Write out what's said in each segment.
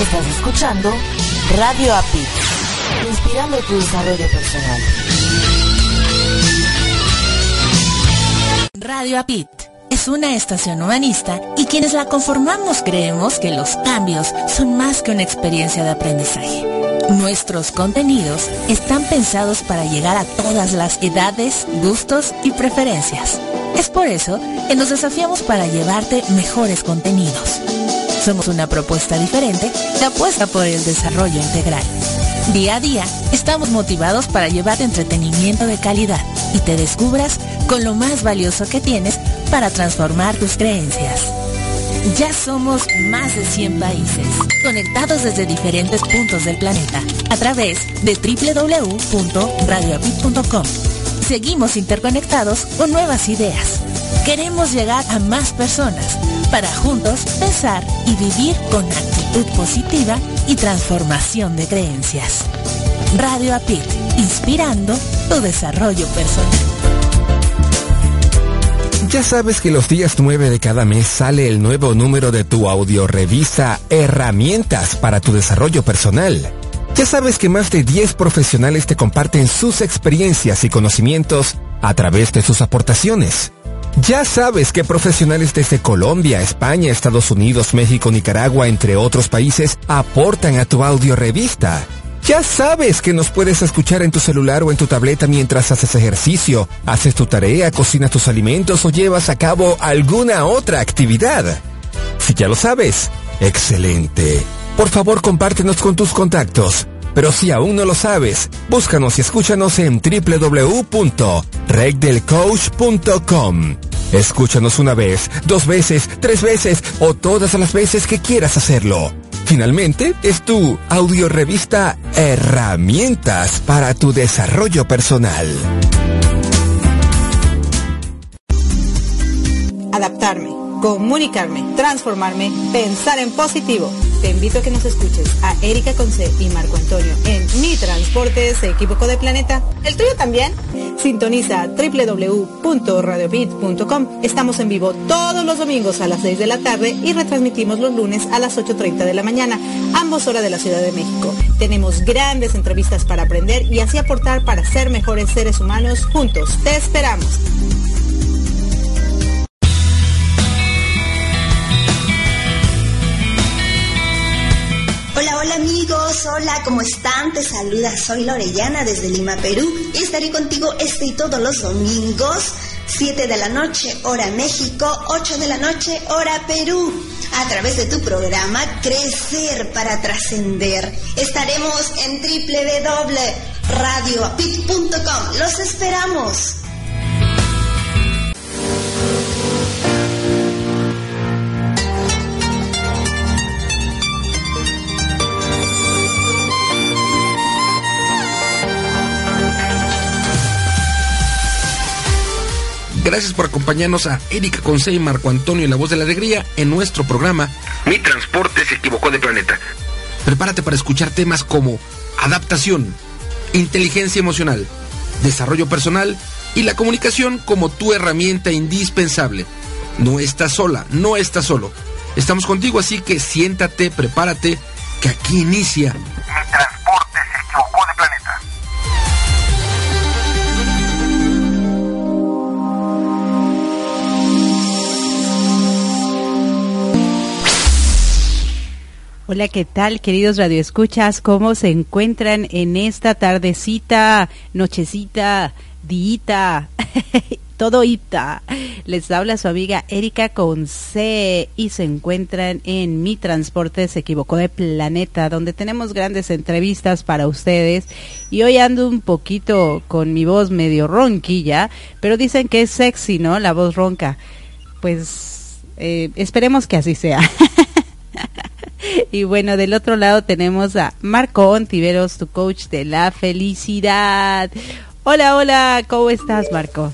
Estás escuchando Radio API, inspirando tu desarrollo personal. Radio APIT es una estación humanista y quienes la conformamos creemos que los cambios son más que una experiencia de aprendizaje. Nuestros contenidos están pensados para llegar a todas las edades, gustos y preferencias. Es por eso que nos desafiamos para llevarte mejores contenidos. Somos una propuesta diferente que apuesta por el desarrollo integral. Día a día estamos motivados para llevar entretenimiento de calidad y te descubras con lo más valioso que tienes para transformar tus creencias. Ya somos más de 100 países, conectados desde diferentes puntos del planeta, a través de www.radioapit.com. Seguimos interconectados con nuevas ideas. Queremos llegar a más personas para juntos pensar y vivir con actitud positiva y transformación de creencias. Radio Apit, inspirando tu desarrollo personal. Ya sabes que los días 9 de cada mes sale el nuevo número de tu audiorevista Herramientas para tu desarrollo personal. Ya sabes que más de 10 profesionales te comparten sus experiencias y conocimientos a través de sus aportaciones. Ya sabes que profesionales desde Colombia, España, Estados Unidos, México, Nicaragua, entre otros países, aportan a tu audiorevista. Ya sabes que nos puedes escuchar en tu celular o en tu tableta mientras haces ejercicio, haces tu tarea, cocinas tus alimentos o llevas a cabo alguna otra actividad. Si ya lo sabes, excelente. Por favor, compártenos con tus contactos. Pero si aún no lo sabes, búscanos y escúchanos en www.regdelcoach.com. Escúchanos una vez, dos veces, tres veces o todas las veces que quieras hacerlo. Finalmente, es tu audiorevista Herramientas para tu desarrollo personal. Adaptarme, comunicarme, transformarme, pensar en positivo. Te invito a que nos escuches a Erika Conce y Marco Antonio en Mi Transporte se equivocó de planeta. ¿El tuyo también? Sintoniza www.radiopit.com. Estamos en vivo todos los domingos a las 6 de la tarde y retransmitimos los lunes a las 8.30 de la mañana, ambos horas de la Ciudad de México. Tenemos grandes entrevistas para aprender y así aportar para ser mejores seres humanos juntos. Te esperamos. Hola, hola amigos, hola, ¿cómo están? Te saluda, soy Lorellana desde Lima, Perú y estaré contigo este y todos los domingos, 7 de la noche, hora México, 8 de la noche, hora Perú, a través de tu programa Crecer para Trascender. Estaremos en www.radioapit.com. Los esperamos. Gracias por acompañarnos a Erika Conce y Marco Antonio La Voz de la Alegría en nuestro programa Mi Transporte se equivocó de planeta. Prepárate para escuchar temas como adaptación, inteligencia emocional, desarrollo personal y la comunicación como tu herramienta indispensable. No estás sola, no estás solo. Estamos contigo, así que siéntate, prepárate, que aquí inicia Hola, ¿qué tal, queridos radioescuchas? ¿Cómo se encuentran en esta tardecita, nochecita, diita, todo ita? Les habla su amiga Erika con C y se encuentran en Mi Transporte se equivocó de planeta, donde tenemos grandes entrevistas para ustedes. Y hoy ando un poquito con mi voz medio ronquilla, pero dicen que es sexy, ¿no? La voz ronca. Pues Eh, esperemos que así sea. y bueno, del otro lado tenemos a Marco Ontiveros, tu coach de la felicidad. Hola, hola, ¿cómo estás, Marco?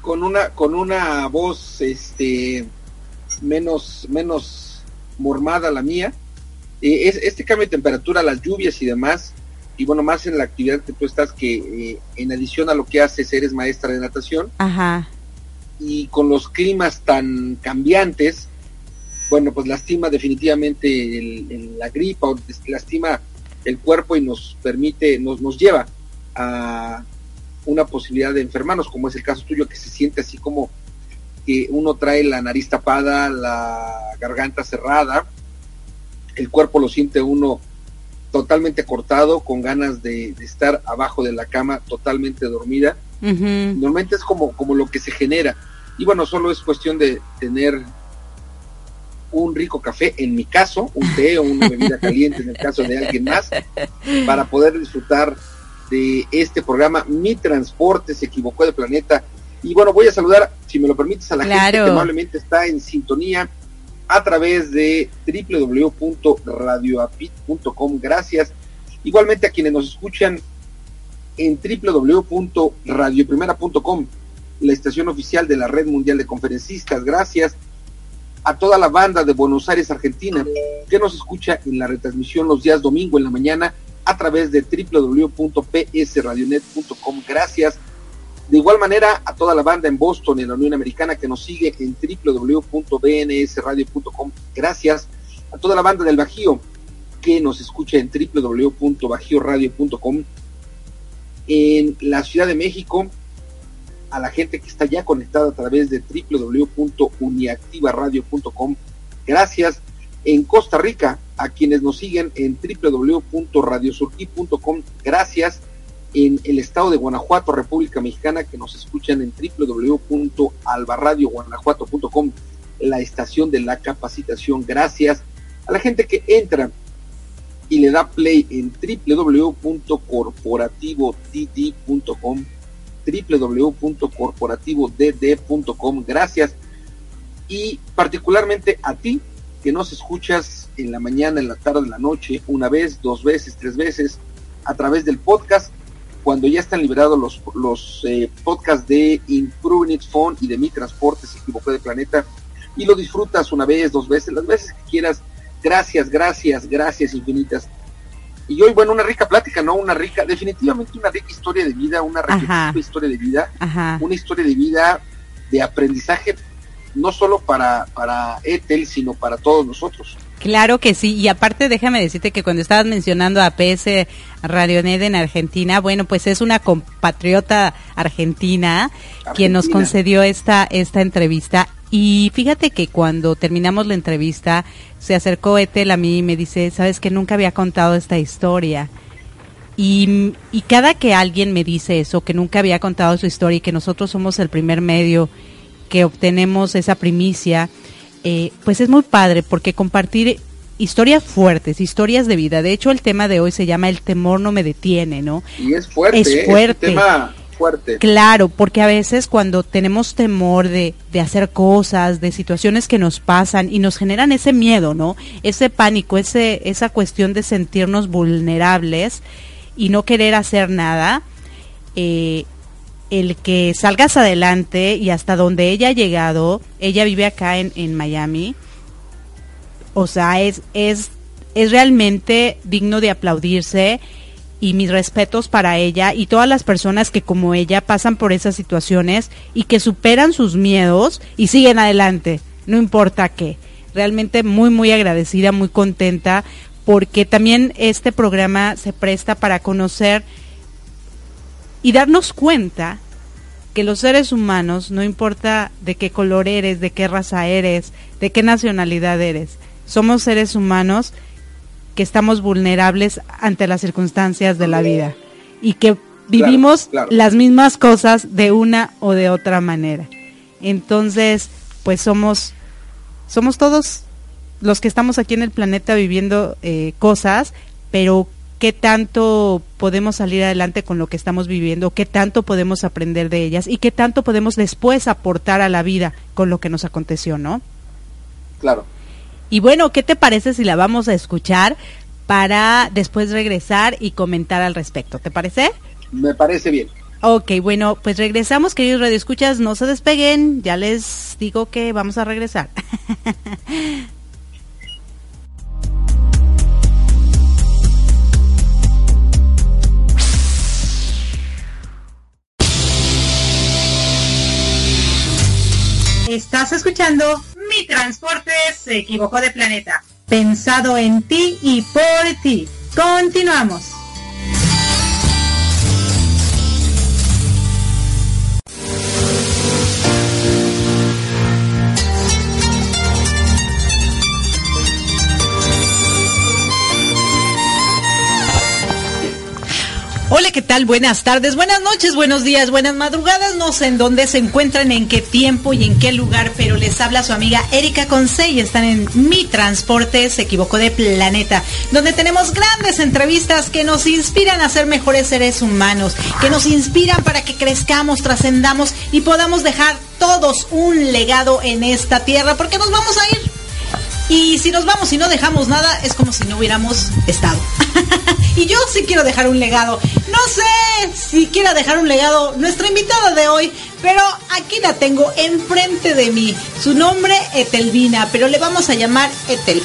Con una, con una voz, este, menos, menos mormada la mía. Eh, es, este cambio de temperatura, las lluvias y demás, y bueno, más en la actividad que tú estás, que eh, en adición a lo que haces, eres maestra de natación. Ajá. Y con los climas tan cambiantes, bueno, pues lastima definitivamente el, la gripa, o lastima el cuerpo y nos permite, nos, nos lleva a una posibilidad de enfermarnos, como es el caso tuyo, que se siente así como que uno trae la nariz tapada, la garganta cerrada, el cuerpo lo siente uno totalmente cortado, con ganas de, estar abajo de la cama, totalmente dormida. Normalmente es como, como lo que se genera. Y bueno, solo es cuestión de tener un rico café, en mi caso, un té o una bebida caliente en el caso de alguien más, para poder disfrutar de este programa. Mi transporte se equivocó de planeta. Y bueno, voy a saludar, si me lo permites, a la gente que amablemente está en sintonía a través de www.radioapit.com. Gracias. Igualmente a quienes nos escuchan en www.radioprimera.com, la estación oficial de la Red Mundial de Conferencistas. Gracias a toda la banda de Buenos Aires, Argentina, que nos escucha en la retransmisión los días domingo en la mañana a través de www.psradionet.com. Gracias de igual manera, a toda la banda en Boston, en la Unión Americana, que nos sigue en www.bnsradio.com. Gracias a toda la banda del Bajío, que nos escucha en www.bajioradio.com. En la Ciudad de México, a la gente que está ya conectada a través de www.uniactivaradio.com. Gracias. En Costa Rica, a quienes nos siguen en www.radiosurquí.com. Gracias en el estado de Guanajuato, República Mexicana, que nos escuchan en www.albarradioguanajuato.com, la estación de la capacitación. Gracias a la gente que entra y le da play en www.corporativodd.com, www.corporativodd.com. Gracias. Y particularmente a ti que nos escuchas en la mañana, en la tarde, en la noche, una vez, dos veces, tres veces, a través del podcast cuando ya están liberados los, los eh, podcasts de Improving Its Phone y de Mi Transporte se equivocó de planeta y lo disfrutas una vez, dos veces, las veces que quieras. Gracias, gracias, gracias infinitas. Y hoy, bueno, una rica plática, ¿no? Una rica, definitivamente una rica historia de vida, una rica historia de vida, una historia de vida de aprendizaje, no solo para, para Ethel, sino para todos nosotros. Claro que sí, y aparte déjame decirte que cuando estabas mencionando a PS Radionet en Argentina, bueno, pues es una compatriota argentina, quien nos concedió esta, esta entrevista. Y fíjate que cuando terminamos la entrevista, se acercó Etel a mí y me dice, sabes que nunca había contado esta historia. Y, y cada que alguien me dice eso, que nunca había contado su historia y que nosotros somos el primer medio que obtenemos esa primicia, eh, pues es muy padre porque compartir historias fuertes, historias de vida. De hecho, el tema de hoy se llama El temor no me detiene, ¿no? Y es fuerte. Es ¿eh? fuerte. tema Claro, porque a veces cuando tenemos temor de, de hacer cosas, de situaciones que nos pasan y nos generan ese miedo, ¿no? Ese pánico, ese, esa cuestión de sentirnos vulnerables y no querer hacer nada, eh, el que salgas adelante y hasta donde ella ha llegado, ella vive acá en, en Miami, o sea, es, es, es realmente digno de aplaudirse y mis respetos para ella y todas las personas que como ella pasan por esas situaciones y que superan sus miedos y siguen adelante, no importa qué. Realmente muy, muy agradecida, muy contenta, porque también este programa se presta para conocer y darnos cuenta que los seres humanos, no importa de qué color eres, de qué raza eres, de qué nacionalidad eres, somos seres humanos que estamos vulnerables ante las circunstancias de la vida y que vivimos las mismas cosas de una o de otra manera. Entonces, pues somos, somos todos los que estamos aquí en el planeta viviendo eh, cosas, pero qué tanto podemos salir adelante con lo que estamos viviendo, qué tanto podemos aprender de ellas y qué tanto podemos después aportar a la vida con lo que nos aconteció, ¿no? Claro. Y bueno, ¿qué te parece si la vamos a escuchar para después regresar y comentar al respecto? ¿Te parece? Me parece bien. Ok, bueno, pues regresamos, queridos radioescuchas, no se despeguen, ya les digo que vamos a regresar. Estás escuchando Mi Transporte se equivocó de planeta. Pensado en ti y por ti. Continuamos. Hola, ¿qué tal? Buenas tardes, buenas noches, buenos días, buenas madrugadas. No sé en dónde se encuentran, en qué tiempo y en qué lugar, pero les habla su amiga Erika Conce y están en Mi Transporte, se equivocó de planeta, donde tenemos grandes entrevistas que nos inspiran a ser mejores seres humanos, que nos inspiran para que crezcamos, trascendamos y podamos dejar todos un legado en esta tierra, porque nos vamos a ir. Y si nos vamos y no dejamos nada, es como si no hubiéramos estado. y yo sí quiero dejar un legado. No sé si quiera dejar un legado nuestra invitada de hoy, pero aquí la tengo enfrente de mí. Su nombre, Etelvina, pero le vamos a llamar Etel.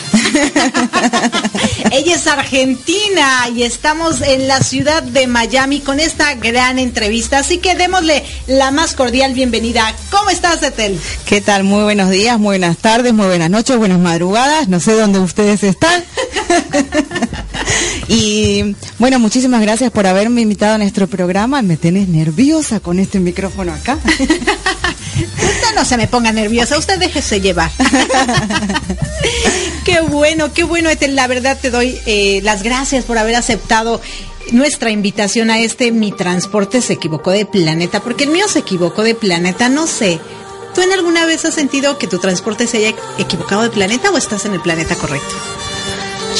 Ella es argentina y estamos en la ciudad de Miami con esta gran entrevista. Así que démosle la más cordial bienvenida. ¿Cómo estás, Etel? ¿Qué tal? Muy buenos días, muy buenas tardes, muy buenas noches, buenas madrugadas. No sé dónde ustedes están. y bueno, muchísimas gracias por haberme invitado a nuestro programa. Me tenés nerviosa con este micrófono acá. usted no se me ponga nerviosa, usted déjese llevar. qué bueno, qué bueno. La verdad te doy eh, las gracias por haber aceptado nuestra invitación a este Mi Transporte se equivocó de planeta, porque el mío se equivocó de planeta, no sé. ¿Tú en alguna vez has sentido que tu transporte se haya equivocado de planeta o estás en el planeta correcto?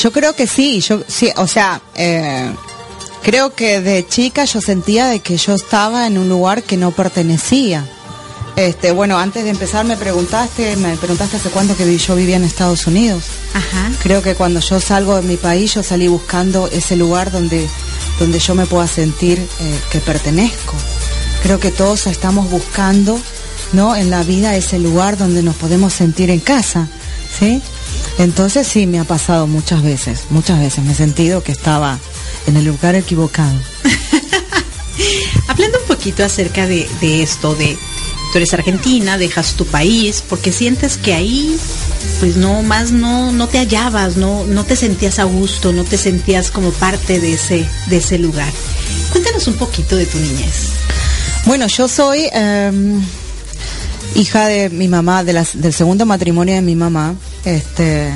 Yo creo que sí, yo sí, o sea, eh, creo que de chica yo sentía de que yo estaba en un lugar que no pertenecía. Este, bueno, antes de empezar me preguntaste, me preguntaste hace cuánto que yo vivía en Estados Unidos. Ajá. Creo que cuando yo salgo de mi país, yo salí buscando ese lugar donde, donde yo me pueda sentir eh, que pertenezco. Creo que todos estamos buscando, ¿no? En la vida ese lugar donde nos podemos sentir en casa, ¿sí? Entonces sí, me ha pasado muchas veces, muchas veces me he sentido que estaba en el lugar equivocado. Hablando un poquito acerca de, de, esto, de tú eres argentina, dejas tu país, porque sientes que ahí, pues no más no, no te hallabas, no, no te sentías a gusto, no te sentías como parte de ese, de ese lugar. Cuéntanos un poquito de tu niñez. Bueno, yo soy eh, hija de mi mamá, de las, del segundo matrimonio de mi mamá. Este,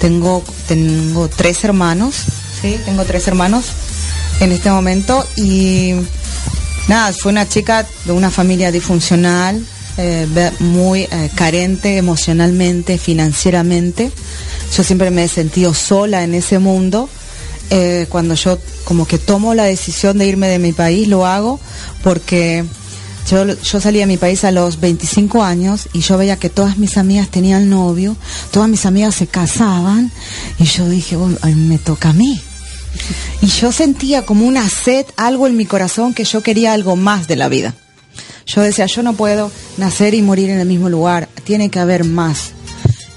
tengo, tengo tres hermanos, sí, tengo tres hermanos en este momento y nada, fue una chica de una familia disfuncional, eh, muy eh, carente emocionalmente, financieramente. Yo siempre me he sentido sola en ese mundo. Eh, cuando yo como que tomo la decisión de irme de mi país, lo hago porque yo, yo salí a mi país a los 25 años y yo veía que todas mis amigas tenían novio, todas mis amigas se casaban y yo dije, bueno, me toca a mí. Y yo sentía como una sed, algo en mi corazón que yo quería algo más de la vida. Yo decía, yo no puedo nacer y morir en el mismo lugar, tiene que haber más.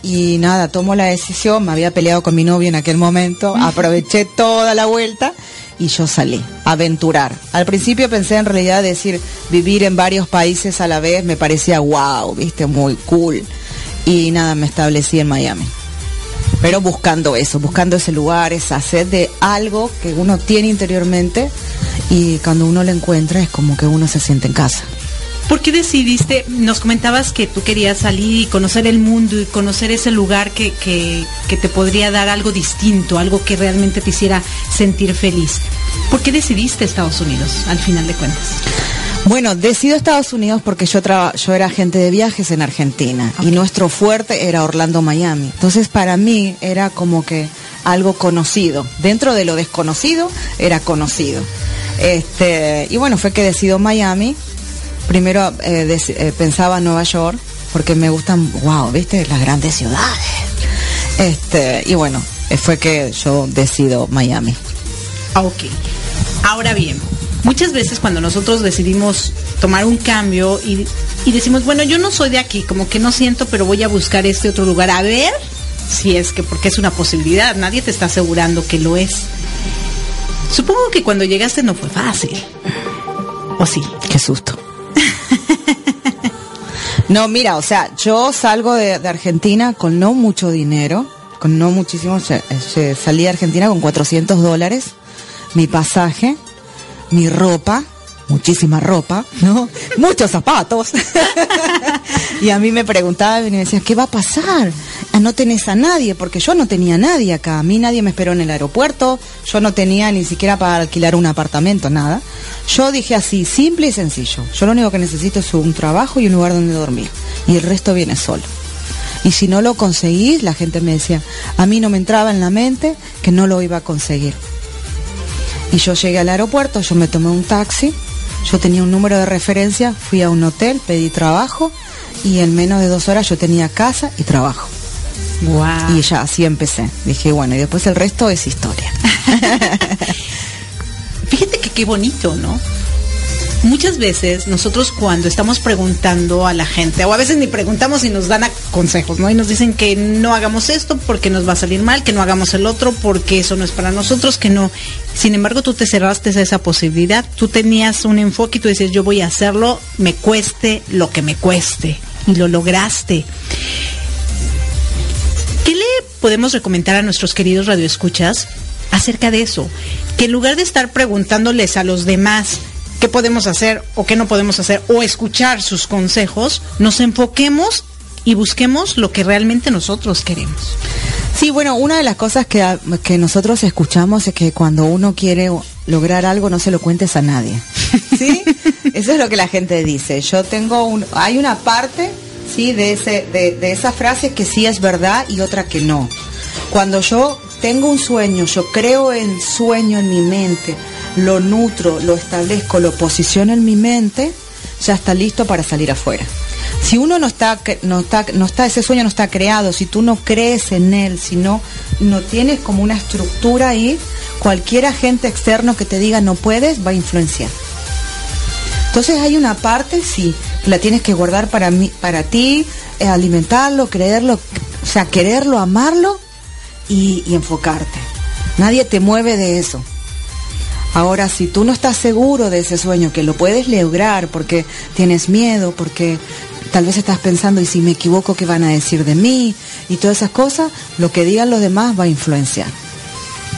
Y nada, tomo la decisión, me había peleado con mi novio en aquel momento, aproveché toda la vuelta y yo salí aventurar. Al principio pensé en realidad decir vivir en varios países a la vez me parecía wow, viste, muy cool. Y nada, me establecí en Miami. Pero buscando eso, buscando ese lugar, esa sed de algo que uno tiene interiormente y cuando uno lo encuentra es como que uno se siente en casa. ¿Por qué decidiste, nos comentabas que tú querías salir y conocer el mundo y conocer ese lugar que, que, que, te podría dar algo distinto, algo que realmente te hiciera sentir feliz? ¿Por qué decidiste Estados Unidos, al final de cuentas? Bueno, decido Estados Unidos porque yo, yo era agente de viajes en Argentina okay. y nuestro fuerte era Orlando, Miami. Entonces para mí era como que algo conocido. Dentro de lo desconocido era conocido. Este, y bueno, fue que decidió Miami. Primero eh, eh, pensaba en Nueva York, porque me gustan, wow, viste, las grandes ciudades. Este, y bueno, eh, fue que yo decido Miami. Ah, ok. Ahora bien, muchas veces cuando nosotros decidimos tomar un cambio y, y, decimos, bueno, yo no soy de aquí, como que no siento, pero voy a buscar este otro lugar, a ver si es que, porque es una posibilidad, nadie te está asegurando que lo es. Supongo que cuando llegaste no fue fácil. ¿O sí? Qué susto. No, mira, o sea, yo salgo de, Argentina con no mucho dinero, con no muchísimo, salí de Argentina con 400 dólares, mi pasaje, mi ropa, muchísima ropa, ¿no? Muchos zapatos. y a mí me preguntaban y me decían, ¿qué va a pasar? Ah, no tenés a nadie, porque yo no tenía a nadie acá. A mí nadie me esperó en el aeropuerto, yo no tenía ni siquiera para alquilar un apartamento, nada. Yo dije así, simple y sencillo. Yo lo único que necesito es un trabajo y un lugar donde dormir. Y el resto viene solo. Y si no lo conseguís, la gente me decía, a mí no me entraba en la mente que no lo iba a conseguir. Y yo llegué al aeropuerto, yo me tomé un taxi, yo tenía un número de referencia, fui a un hotel, pedí trabajo y en menos de dos horas yo tenía casa y trabajo. Y ya así empecé. Dije, bueno, y después el resto es historia. Fíjate que qué bonito, ¿no? Muchas veces nosotros cuando estamos preguntando a la gente, o a veces ni preguntamos y nos dan consejos, ¿no? Y nos dicen que no hagamos esto porque nos va a salir mal, que no hagamos el otro porque eso no es para nosotros, que no. Sin embargo, tú te cerraste a esa posibilidad, tú tenías un enfoque y tú decías, yo voy a hacerlo, me cueste lo que me cueste. Y lo lograste podemos recomendar a nuestros queridos radioescuchas acerca de eso? Que en lugar de estar preguntándoles a los demás qué podemos hacer o qué no podemos hacer o escuchar sus consejos, nos enfoquemos y busquemos lo que realmente nosotros queremos. Sí, bueno, una de las cosas que, que nosotros escuchamos es que cuando uno quiere lograr algo no se lo cuentes a nadie. ¿Sí? Eso es lo que la gente dice. Yo tengo un... Hay una parte ¿sí? De, ese, de, de esa frase que sí es verdad y otra que no. Cuando yo tengo un sueño, yo creo en sueño en mi mente, lo nutro, lo establezco, lo posiciono en mi mente, ya está listo para salir afuera. Si uno no está, no está, no está, ese sueño no está creado, si tú no crees en él, si no, no tienes como una estructura ahí, cualquier agente externo que te diga no puedes va a influenciar. Entonces hay una parte, sí, la tienes que guardar para, mí, para ti, eh, alimentarlo, creerlo, o sea, quererlo, amarlo y enfocarte. Nadie te mueve de eso. Ahora, si tú no estás seguro de ese sueño, que lo puedes lograr porque tienes miedo, porque tal vez estás pensando, y si me equivoco, ¿qué van a decir de mí? Y todas esas cosas, lo que digan los demás va a influenciar.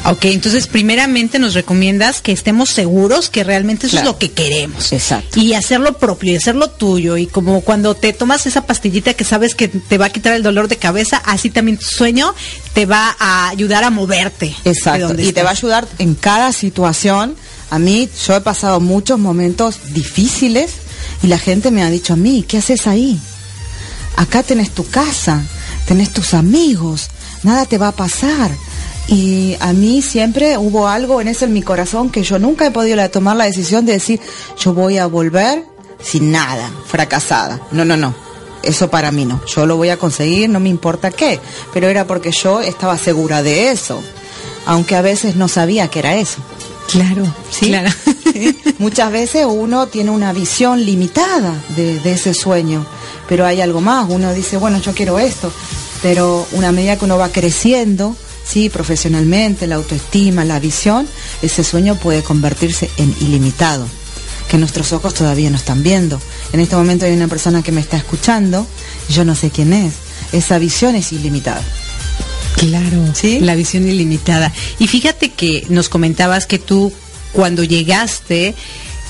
Ok, entonces primeramente nos recomiendas que estemos seguros que realmente eso es lo que queremos. Exacto. Y hacerlo propio y hacerlo tuyo. Y como cuando te tomas esa pastillita que sabes que te va a quitar el dolor de cabeza, así también tu sueño te va a ayudar a moverte. Exacto. Y te va a ayudar en cada situación. A mí, yo he pasado muchos momentos difíciles y la gente me ha dicho a mí, ¿qué haces ahí? Acá tenés tu casa, tenés tus amigos, nada te va a pasar y a mí siempre hubo algo en eso en mi corazón que yo nunca he podido tomar la decisión de decir, yo voy a volver sin nada, fracasada. No, no, no. Eso para mí no. Yo lo voy a conseguir, no me importa qué. Pero era porque yo estaba segura de eso. Aunque a veces no sabía que era eso. Claro, ¿Sí? claro. Muchas veces uno tiene una visión limitada de, de ese sueño. Pero hay algo más. Uno dice, bueno, yo quiero esto. Pero una medida que uno va creciendo, sí, profesionalmente, la autoestima, la visión, ese sueño puede convertirse en ilimitado, que nuestros ojos todavía no están viendo. En este momento hay una persona que me está escuchando, yo no sé quién es. Esa visión es ilimitada. Claro, ¿Sí? la visión ilimitada. Y fíjate que nos comentabas que tú cuando llegaste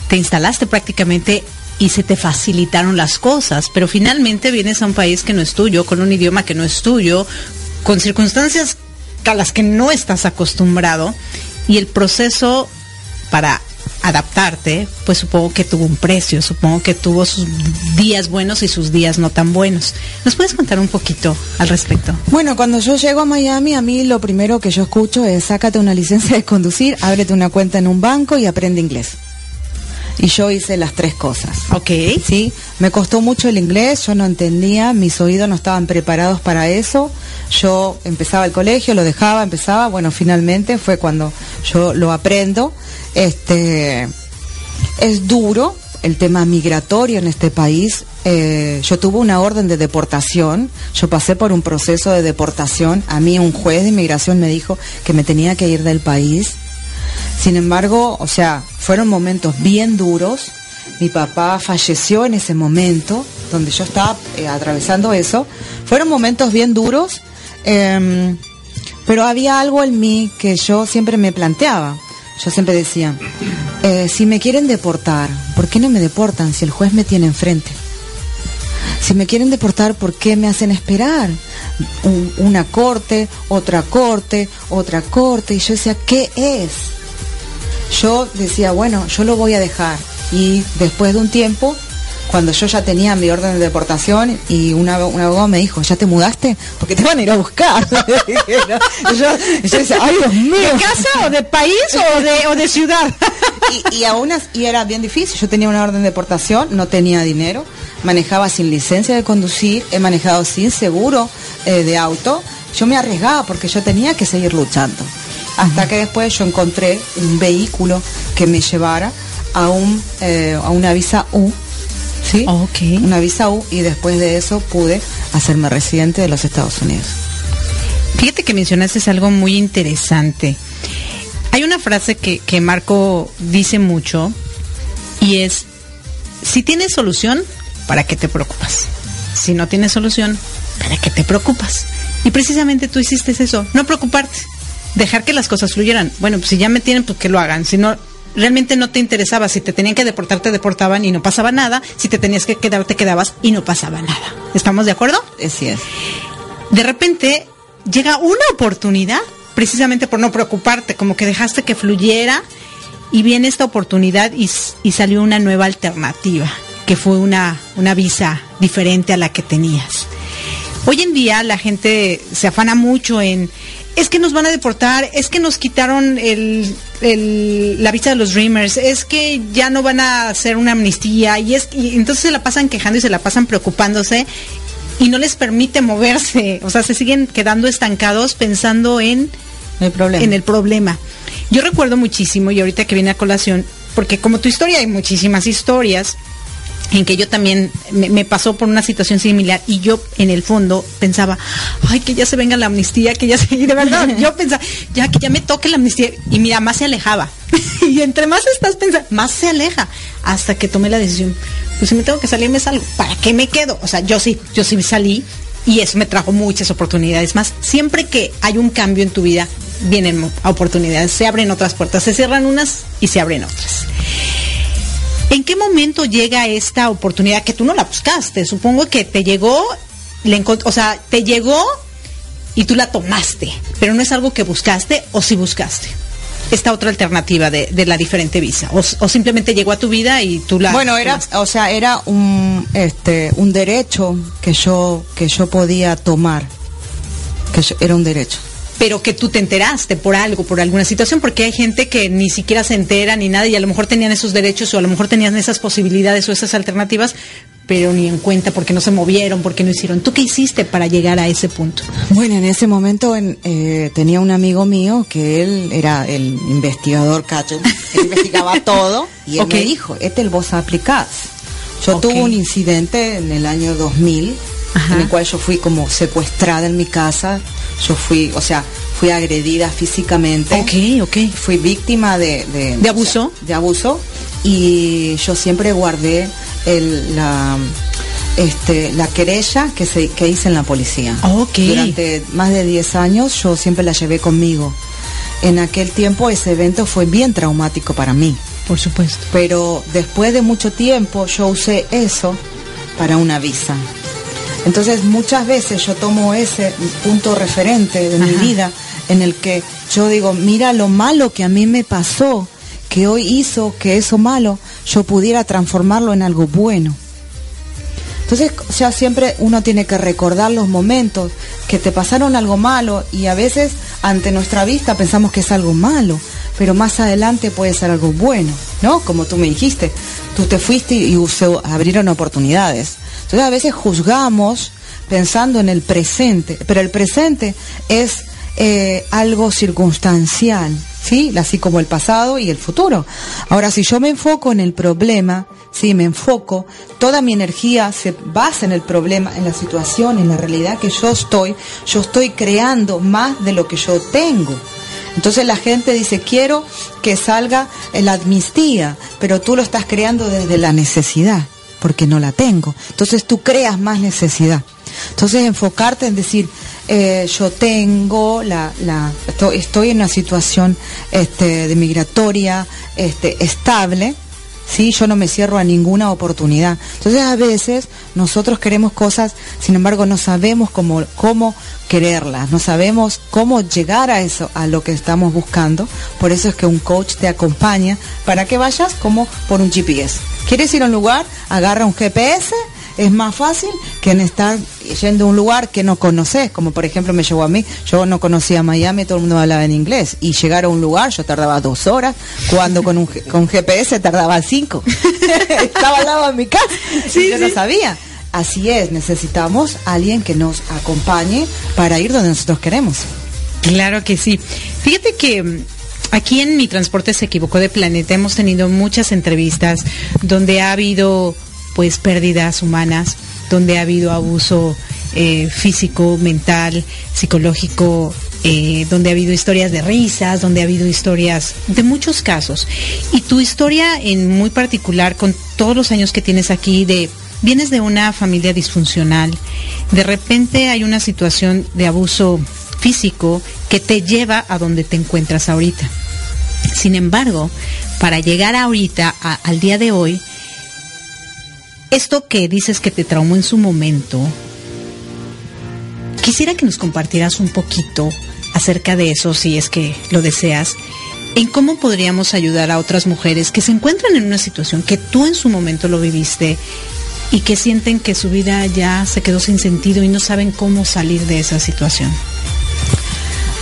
te instalaste prácticamente y se te facilitaron las cosas, pero finalmente vienes a un país que no es tuyo, con un idioma que no es tuyo, con circunstancias a las que no estás acostumbrado y el proceso para adaptarte, pues supongo que tuvo un precio, supongo que tuvo sus días buenos y sus días no tan buenos. ¿Nos puedes contar un poquito al respecto? Bueno, cuando yo llego a Miami, a mí lo primero que yo escucho es sácate una licencia de conducir, ábrete una cuenta en un banco y aprende inglés. Y yo hice las tres cosas. Ok. Sí, me costó mucho el inglés, yo no entendía, mis oídos no estaban preparados para eso. Yo empezaba el colegio, lo dejaba, empezaba, bueno, finalmente fue cuando yo lo aprendo. Este es duro el tema migratorio en este país. Eh, yo tuve una orden de deportación, yo pasé por un proceso de deportación. A mí un juez de inmigración me dijo que me tenía que ir del país. Sin embargo, o sea, fueron momentos bien duros. Mi papá falleció en ese momento, donde yo estaba eh, atravesando eso. Fueron momentos bien duros, em, pero había algo en mí que yo siempre me planteaba. Yo siempre decía, eh, si me quieren deportar, ¿por qué no me deportan si el juez me tiene enfrente? Si me quieren deportar, ¿por qué me hacen esperar? una corte, otra corte, otra corte. Y yo decía, ¿qué es? Yo decía, bueno, yo lo voy a dejar. Y después de un tiempo, cuando yo ya tenía mi orden de deportación y una, un abogado me dijo, ¿ya te mudaste? Porque te van a ir a buscar. yo, decía, ay Dios mío. ¿De casa o de país o de, o de ciudad? y, y aún y era bien difícil. Yo tenía una orden de deportación, no tenía dinero, manejaba sin licencia de conducir, he manejado sin seguro eh, de auto. Yo me arriesgaba porque yo tenía que seguir luchando hasta que después yo encontré un vehículo que me llevara a, un, eh, a una visa U. ¿Sí? Una visa U y después de eso pude hacerme residente de los Estados Unidos. Fíjate que mencionaste algo muy interesante. Hay una frase que, que Marco dice mucho y es, si tienes solución, ¿para qué te preocupas? Si no tienes solución, ¿para qué te preocupas? Y precisamente tú hiciste eso, no preocuparte dejar que las cosas fluyeran. Bueno, pues si ya me tienen, pues que lo hagan. Si no, realmente no te interesaba. Si te tenían que deportar, te deportaban y no pasaba nada. Si te tenías que quedar, te quedabas y no pasaba nada. ¿Estamos de acuerdo? Así es. De repente llega una oportunidad, precisamente por no preocuparte, como que dejaste que fluyera y viene esta oportunidad y, y salió una nueva alternativa, que fue una, una visa diferente a la que tenías. Hoy en día la gente se afana mucho en es que nos van a deportar, es que nos quitaron el, la vista de los Dreamers, es que ya no van a hacer una amnistía y es y entonces se la pasan quejando y se la pasan preocupándose y no les permite moverse, o sea, se siguen quedando estancados pensando en el problema. En el problema. Yo recuerdo muchísimo y ahorita que viene a colación, porque como tu historia hay muchísimas historias, en que yo también me, pasó por una situación similar y yo en el fondo pensaba, ay, que ya se venga la amnistía, que ya se... Y de verdad, yo pensaba, ya que ya me toque la amnistía. Y mira, más se alejaba. y entre más estás pensando, más se aleja. Hasta que tomé la decisión, pues si me tengo que salir, me salgo. ¿Para qué me quedo? O sea, yo sí, yo sí salí y eso me trajo muchas oportunidades más. Siempre que hay un cambio en tu vida, vienen oportunidades, se abren otras puertas, se cierran unas y se abren otras. ¿En qué momento llega esta oportunidad que tú no la buscaste? Supongo que te llegó, le o sea, te llegó y tú la tomaste, pero no es algo que buscaste o si buscaste. Esta otra alternativa de, la diferente visa. O, simplemente llegó a tu vida y tú la bueno era o sea era un este un derecho que yo que yo podía tomar que era un derecho pero que tú te enteraste por algo, por alguna situación, porque hay gente que ni siquiera se entera ni nada y a lo mejor tenían esos derechos o a lo mejor tenían esas posibilidades o esas alternativas, pero ni en cuenta porque no se movieron, porque no hicieron. ¿Tú qué hiciste para llegar a ese punto? Bueno, en ese momento eh, tenía un amigo mío que él era el investigador cacho, él investigaba todo y él me dijo, este el vos aplicás. Yo tuve un incidente en el año 2000 en el cual yo fui como secuestrada en mi casa. Yo fui, o sea, fui agredida físicamente. Ok, ok. Fui víctima de... ¿De, abuso? de abuso. Y yo siempre guardé el, la, este, la querella que, se, que hice en la policía. Okay. Durante más de 10 años yo siempre la llevé conmigo. En aquel tiempo ese evento fue bien traumático para mí. Por supuesto. Pero después de mucho tiempo yo usé eso para una visa. Entonces muchas veces yo tomo ese punto referente de mi vida en el que yo digo, mira lo malo que a mí me pasó, que hoy hizo que eso malo yo pudiera transformarlo en algo bueno. Entonces, ya siempre uno tiene que recordar los momentos que te pasaron algo malo y a veces ante nuestra vista pensamos que es algo malo, pero más adelante puede ser algo bueno, ¿no? Como tú me dijiste, tú te fuiste y se abrieron oportunidades. Entonces, a veces juzgamos pensando en el presente, pero el presente es eh, algo circunstancial, ¿sí? Así como el pasado y el futuro. Ahora, si yo me enfoco en el problema, sí, me enfoco, toda mi energía se basa en el problema, en la situación, en la realidad que yo estoy, yo estoy creando más de lo que yo tengo. Entonces la gente dice, quiero que salga la amnistía, pero tú lo estás creando desde la necesidad, porque no la tengo. Entonces tú creas más necesidad. Entonces enfocarte en decir, eh, yo tengo la, la estoy, en una situación este, de migratoria este, estable, ¿sí? Yo no me cierro a ninguna oportunidad. Entonces a veces nosotros queremos cosas, sin embargo no sabemos cómo, cómo quererlas, no sabemos cómo llegar a eso, a lo que estamos buscando. Por eso es que un coach te acompaña para que vayas como por un GPS. ¿Quieres ir a un lugar? Agarra un GPS es más fácil que en estar yendo a un lugar que no conoces, como por ejemplo me llevó a mí, yo no conocía Miami, todo el mundo hablaba en inglés, y llegar a un lugar yo tardaba dos horas, cuando con un con GPS tardaba cinco. Estaba al lado de mi casa, y yo no sabía. Así es, necesitamos alguien que nos acompañe para ir donde nosotros queremos. Claro que sí. Fíjate que mm, aquí en Mi Transporte se equivocó de planeta hemos tenido muchas entrevistas donde ha habido pues pérdidas humanas, donde ha habido abuso eh, físico, mental, psicológico, eh, donde ha habido historias de risas, donde ha habido historias de muchos casos. Y tu historia en muy particular, con todos los años que tienes aquí, de vienes de una familia disfuncional, de repente hay una situación de abuso físico que te lleva a donde te encuentras ahorita. Sin embargo, para llegar ahorita al día de hoy, esto que dices que te traumó en su momento, quisiera que nos compartieras un poquito acerca de eso, si es que lo deseas, en cómo podríamos ayudar a otras mujeres que se encuentran en una situación que tú en su momento lo viviste y que sienten que su vida ya se quedó sin sentido y no saben cómo salir de esa situación.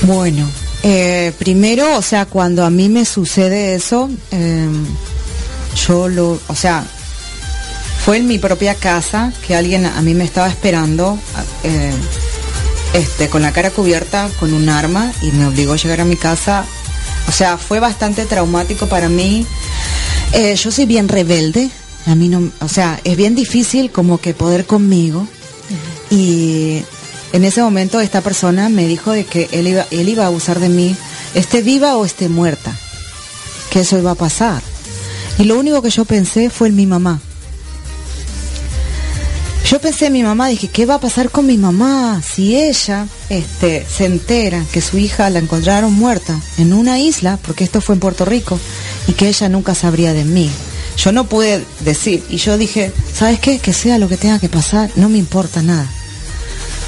Bueno, eh, primero, o sea, cuando a mí me sucede eso, eh, yo lo, o sea, fue en mi propia casa que alguien a mí me estaba esperando eh, este, con la cara cubierta con un arma y me obligó a llegar a mi casa. O sea, fue bastante traumático para mí. Eh, yo soy bien rebelde. A mí no, o sea, es bien difícil como que poder conmigo. Y en ese momento esta persona me dijo de que él iba, él iba a abusar de mí, esté viva o esté muerta, que eso iba a pasar. Y lo único que yo pensé fue en mi mamá. Yo pensé en mi mamá, dije, ¿qué va a pasar con mi mamá si ella este, se entera que su hija la encontraron muerta en una isla, porque esto fue en Puerto Rico, y que ella nunca sabría de mí? Yo no pude decir, y yo dije, ¿sabes qué? Que sea lo que tenga que pasar, no me importa nada.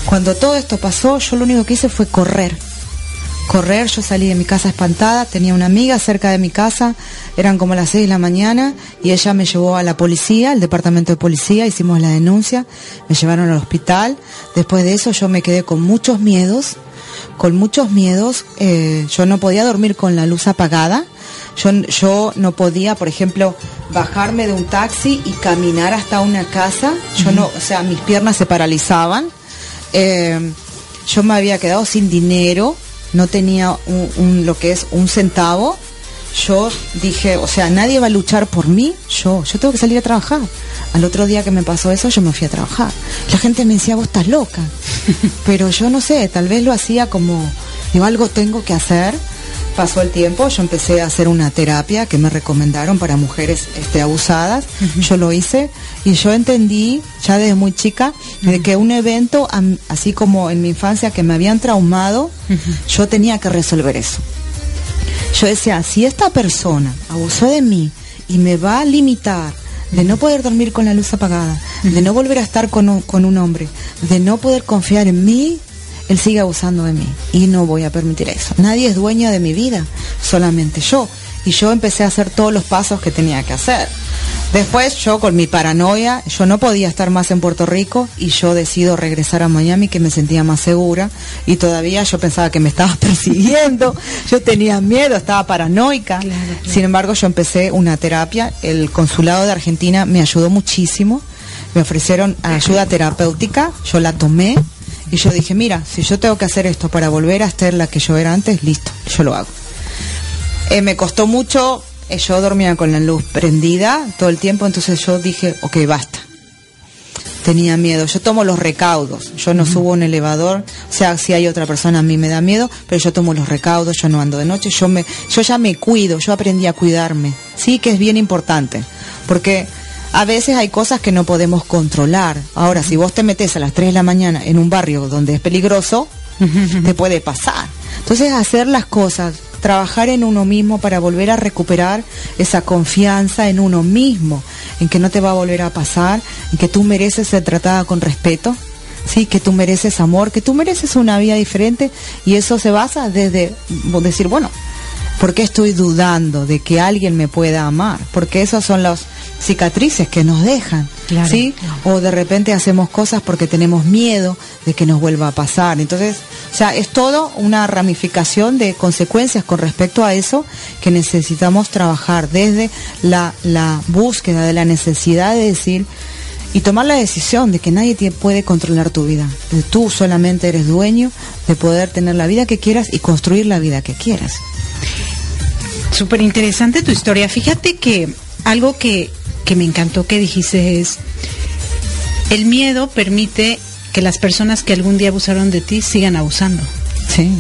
Cuando todo esto pasó, yo lo único que hice fue correr correr, yo salí de mi casa espantada, tenía una amiga cerca de mi casa, eran como las 6 de la mañana y ella me llevó a la policía, al departamento de policía, hicimos la denuncia, me llevaron al hospital, después de eso yo me quedé con muchos miedos, con muchos miedos, eh, yo no podía dormir con la luz apagada, yo, yo no podía, por ejemplo, bajarme de un taxi y caminar hasta una casa, yo no, o sea, mis piernas se paralizaban, eh, yo me había quedado sin dinero, no tenía un, lo que es un centavo, yo dije, o sea, nadie va a luchar por mí, yo, yo tengo que salir a trabajar. Al otro día que me pasó eso, yo me fui a trabajar. La gente me decía, vos estás loca. Pero yo no sé, tal vez lo hacía como, digo, algo tengo que hacer pasó el tiempo, yo empecé a hacer una terapia que me recomendaron para mujeres este, abusadas. Yo lo hice y yo entendí ya desde muy chica de que un evento, así como en mi infancia que me habían traumado, yo tenía que resolver eso. Yo decía, si esta persona abusó de mí y me va a limitar de no poder dormir con la luz apagada, de no volver a estar con con un hombre, de no poder confiar en mí, él sigue abusando de mí y no voy a permitir eso. Nadie es dueño de mi vida, solamente yo. y yo empecé a hacer todos los pasos que tenía que hacer. Después yo con mi paranoia, yo no podía estar más en Puerto Rico y yo decido regresar a Miami que me sentía más segura y todavía yo pensaba que me estaba persiguiendo, yo tenía miedo, estaba paranoica. Sin embargo, yo empecé una terapia, el consulado de Argentina me ayudó muchísimo, me ofrecieron ayuda terapéutica, yo la tomé y yo dije, mira, si yo tengo que hacer esto para volver a ser la que yo era antes, listo, yo lo hago. Eh, me costó mucho eh, yo dormía con la luz prendida todo el tiempo, entonces yo dije, ok, basta. Tenía miedo. Yo tomo los recaudos. Yo no subo un elevador. O sea, si hay otra persona a mí me da miedo, pero yo tomo los recaudos. Yo no ando de noche. Yo me, yo ya me cuido. Yo aprendí a cuidarme. Sí, que es bien importante, porque a veces hay cosas que no podemos controlar. Ahora, si vos te metes a las 3 de la mañana en un barrio donde es peligroso, te puede pasar. Entonces, hacer las cosas trabajar en uno mismo para volver a recuperar esa confianza en uno mismo, en que no te va a volver a pasar, en que tú mereces ser tratada con respeto, sí, que tú mereces amor, que tú mereces una vida diferente y eso se basa desde decir, bueno, ¿por qué estoy dudando de que alguien me pueda amar? Porque esas son las cicatrices que nos dejan, ¿sí? O de repente hacemos cosas porque tenemos miedo de que nos vuelva a pasar. Entonces, o sea, es todo una ramificación de consecuencias con respecto a eso que necesitamos trabajar desde la, búsqueda de la necesidad de decir y tomar la decisión de que nadie te puede controlar tu vida. Tú solamente eres dueño de poder tener la vida que quieras y construir la vida que quieras. Súper interesante tu historia. Fíjate que algo que, que me encantó que dijiste es, el miedo permite que las personas que algún día abusaron de ti sigan abusando. Sí.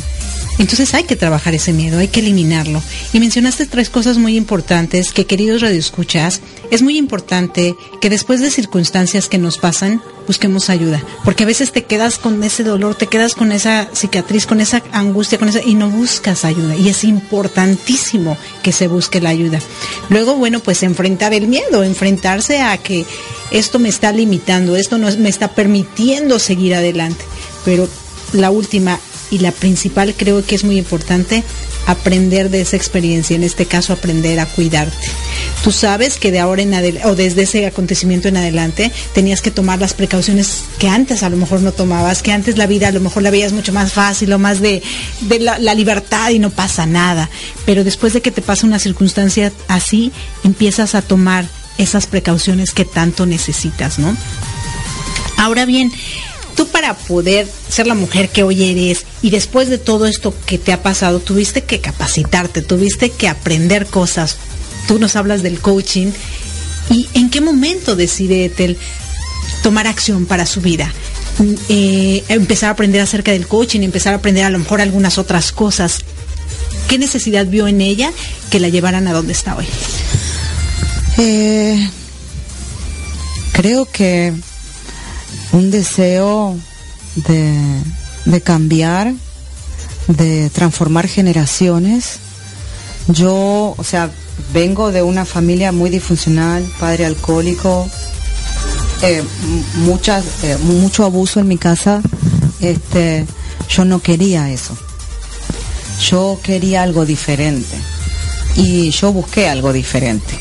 Entonces hay que trabajar ese miedo, hay que eliminarlo. Y mencionaste tres cosas muy importantes que, queridos radioescuchas, es muy importante que después de circunstancias que nos pasan, busquemos ayuda. Porque a veces te quedas con ese dolor, te quedas con esa cicatriz, con esa angustia, con esa, y no buscas ayuda. Y es importantísimo que se busque la ayuda. Luego, bueno, pues enfrentar el miedo, enfrentarse a que esto me está limitando, esto no me está permitiendo seguir adelante. Pero la última y la principal creo que es muy importante aprender de esa experiencia, en este caso aprender a cuidarte. Tú sabes que de ahora en adelante, o desde ese acontecimiento en adelante, tenías que tomar las precauciones que antes a lo mejor no tomabas, que antes la vida a lo mejor la veías mucho más fácil o más de, la, la, libertad y no pasa nada. Pero después de que te pasa una circunstancia así, empiezas a tomar esas precauciones que tanto necesitas, ¿no? Ahora bien, tú para poder ser la mujer que hoy eres y después de todo esto que te ha pasado, tuviste que capacitarte, tuviste que aprender cosas. Tú nos hablas del coaching. ¿Y en qué momento decide Etel tomar acción para su vida? Eh, empezar a aprender acerca del coaching, empezar a aprender a lo mejor algunas otras cosas. ¿Qué necesidad vio en ella que la llevaran a donde está hoy? Eh, creo que un deseo de, cambiar, de transformar generaciones. Yo, o sea, vengo de una familia muy disfuncional, padre alcohólico, eh, eh, mucho abuso en mi casa. Este, yo no quería eso. Yo quería algo diferente. Y yo busqué algo diferente.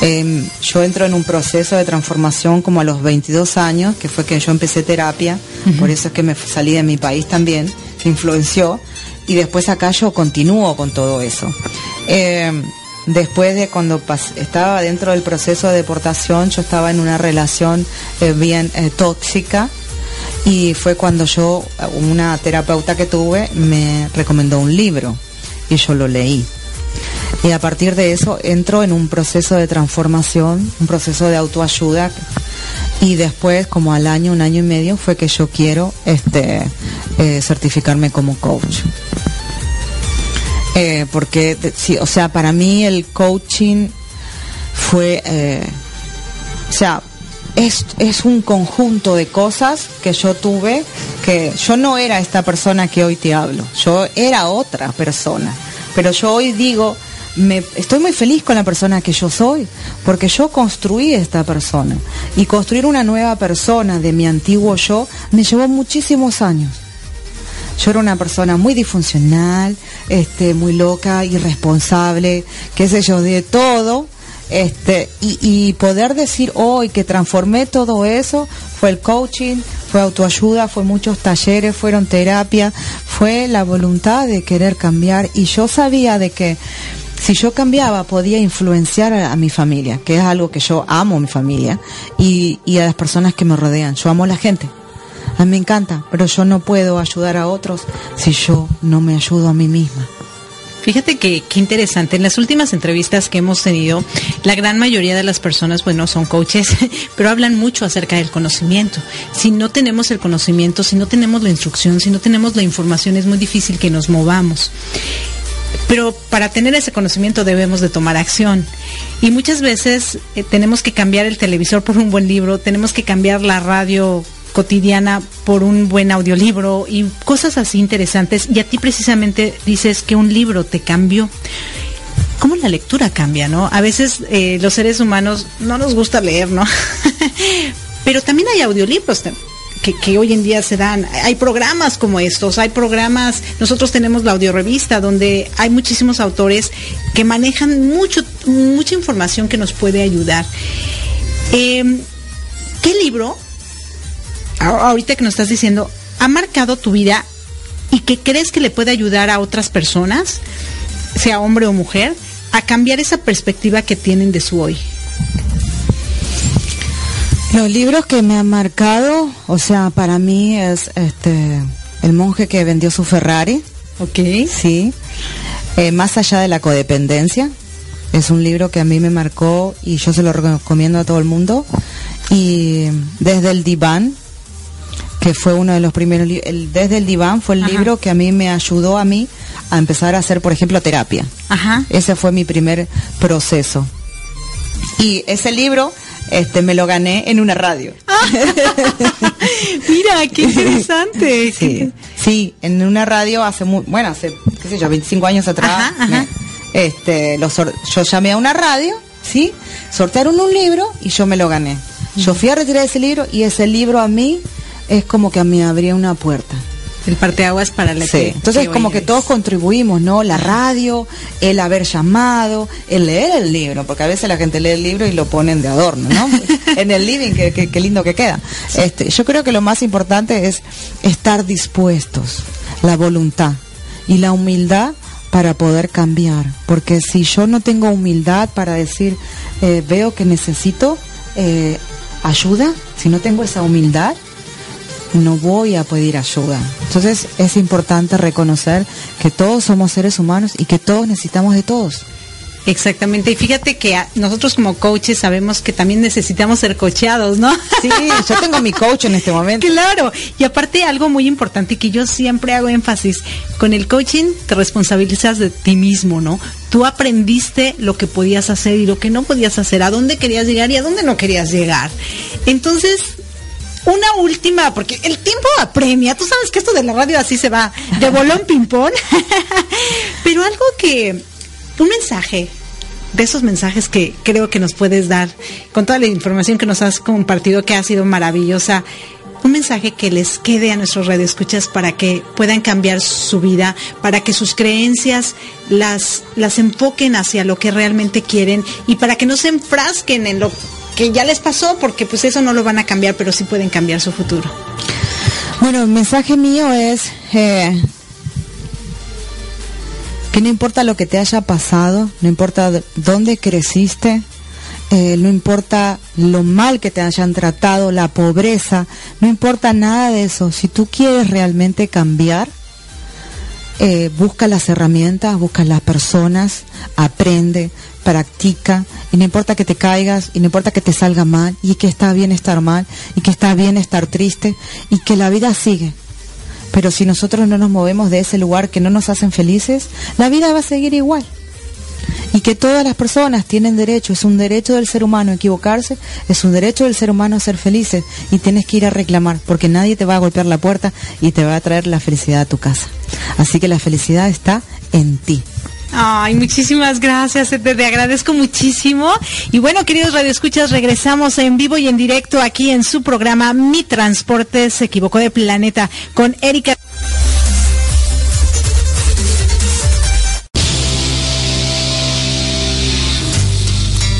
Em, yo entro en un proceso de transformación como a los 22 años, que fue que yo empecé terapia, por eso es que me salí de mi país también, que influenció, y después acá yo continúo con todo eso. Em, después de cuando estaba dentro del proceso de deportación, yo estaba en una relación eh, bien eh, tóxica, y fue cuando yo, una terapeuta que tuve, me recomendó un libro, y yo lo leí y a partir de eso entro en un proceso de transformación, un proceso de autoayuda. Y después como al año, un año y medio fue que yo quiero este eh, certificarme como coach. Eh, porque, sí, o sea, para mí el coaching fue, eh, o sea, es, es, un conjunto de cosas que yo tuve, que yo no era esta persona que hoy te hablo, yo era otra persona, pero yo hoy digo, estoy muy feliz con la persona que yo soy, porque yo construí esta persona. Y construir una nueva persona de mi antiguo yo me llevó muchísimos años. Yo era una persona muy disfuncional, este, muy loca, irresponsable, qué sé yo, de todo. Este, y, y poder decir hoy que transformé todo eso fue el coaching, fue autoayuda, fue muchos talleres, fueron terapia, fue la voluntad de querer cambiar y yo sabía de que si yo cambiaba podía influenciar a, mi familia, que es algo que yo amo mi familia y, y a las personas que me rodean. Yo amo a la gente. A mí me encanta, pero yo no puedo ayudar a otros si yo no me ayudo a mí misma. Fíjate que qué interesante. En las últimas entrevistas que hemos tenido, la gran mayoría de las personas, bueno, son coaches, pero hablan mucho acerca del conocimiento. Si no tenemos el conocimiento, si no tenemos la instrucción, si no tenemos la información, es muy difícil que nos movamos. Pero para tener ese conocimiento debemos de tomar acción. Y muchas veces eh, tenemos que cambiar el televisor por un buen libro, tenemos que cambiar la radio cotidiana por un buen audiolibro y cosas así interesantes. Y a ti precisamente dices que un libro te cambió. ¿Cómo la lectura cambia, no? A veces eh, los seres humanos no nos gusta leer, ¿no? Pero también hay audiolibros que, hoy en día se dan. Hay programas como estos, hay programas, nosotros tenemos la audiorevista donde hay muchísimos autores que manejan mucho, mucha información que nos puede ayudar. Eh, ¿Qué libro ahorita que nos estás diciendo, ha marcado tu vida y que crees que le puede ayudar a otras personas, sea hombre o mujer, a cambiar esa perspectiva que tienen de su hoy? Los libros que me han marcado, o sea, para mí es este El monje que vendió su Ferrari. Ok. Sí. Eh, más allá de la codependencia. Es un libro que a mí me marcó y yo se lo recomiendo a todo el mundo. Y desde el diván, que fue uno de los primeros el, desde el diván fue el Ajá. libro que a mí me ayudó a mí a empezar a hacer por ejemplo terapia Ajá. ese fue mi primer proceso y ese libro este me lo gané en una radio mira qué interesante sí, sí en una radio hace muy, bueno hace qué sé yo 25 años atrás Ajá, ajá. Me, este los, yo llamé a una radio sí sortearon un libro y yo me lo gané yo fui a retirar ese libro y ese libro a mí es como que a mí abría una puerta. El parteaguas para la sí. que, Entonces que como que todos contribuimos, ¿no? La radio, el haber llamado, el leer el libro, porque a veces la gente lee el libro y lo ponen de adorno, ¿no? en el living, que, que, que, lindo que queda. Sí. Este, yo creo que lo más importante es estar dispuestos, la voluntad y la humildad para poder cambiar, porque si yo no tengo humildad para decir, eh, veo que necesito eh, ayuda, si no tengo esa humildad, no voy a pedir ayuda. Entonces es importante reconocer que todos somos seres humanos y que todos necesitamos de todos. Exactamente, y fíjate que nosotros como coaches sabemos que también necesitamos ser cocheados, ¿no? Sí, yo tengo mi coach en este momento. Claro, y aparte algo muy importante que yo siempre hago énfasis, con el coaching te responsabilizas de ti mismo, ¿no? Tú aprendiste lo que podías hacer y lo que no podías hacer, a dónde querías llegar y a dónde no querías llegar. Entonces, una última, porque el tiempo apremia. Tú sabes que esto de la radio así se va de bolón ping-pong. Pero algo que, un mensaje, de esos mensajes que creo que nos puedes dar, con toda la información que nos has compartido, que ha sido maravillosa. Un mensaje que les quede a nuestros radioescuchas para que puedan cambiar su vida, para que sus creencias las, las enfoquen hacia lo que realmente quieren y para que no se enfrasquen en lo que ya les pasó, porque pues eso no lo van a cambiar, pero sí pueden cambiar su futuro. Bueno, el mensaje mío es eh, que no importa lo que te haya pasado, no importa dónde creciste, eh, no importa lo mal que te hayan tratado, la pobreza, no importa nada de eso. Si tú quieres realmente cambiar, eh, busca las herramientas, busca las personas, aprende, practica, y no importa que te caigas, y no importa que te salga mal, y que está bien estar mal, y que está bien estar triste, y que la vida sigue. Pero si nosotros no nos movemos de ese lugar que no nos hacen felices, la vida va a seguir igual. Y que todas las personas tienen derecho, es un derecho del ser humano equivocarse, es un derecho del ser humano ser felices y tienes que ir a reclamar porque nadie te va a golpear la puerta y te va a traer la felicidad a tu casa. Así que la felicidad está en ti. Ay, muchísimas gracias, te, te, agradezco muchísimo. Y bueno, queridos radioescuchas, regresamos en vivo y en directo aquí en su programa Mi Transporte se equivocó de planeta con Erika.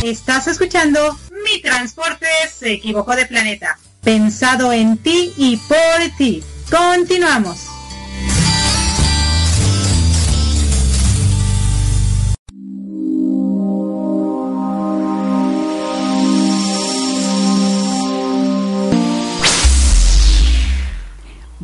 Estás escuchando Mi Transporte se equivocó de planeta, pensado en ti y por ti. Continuamos.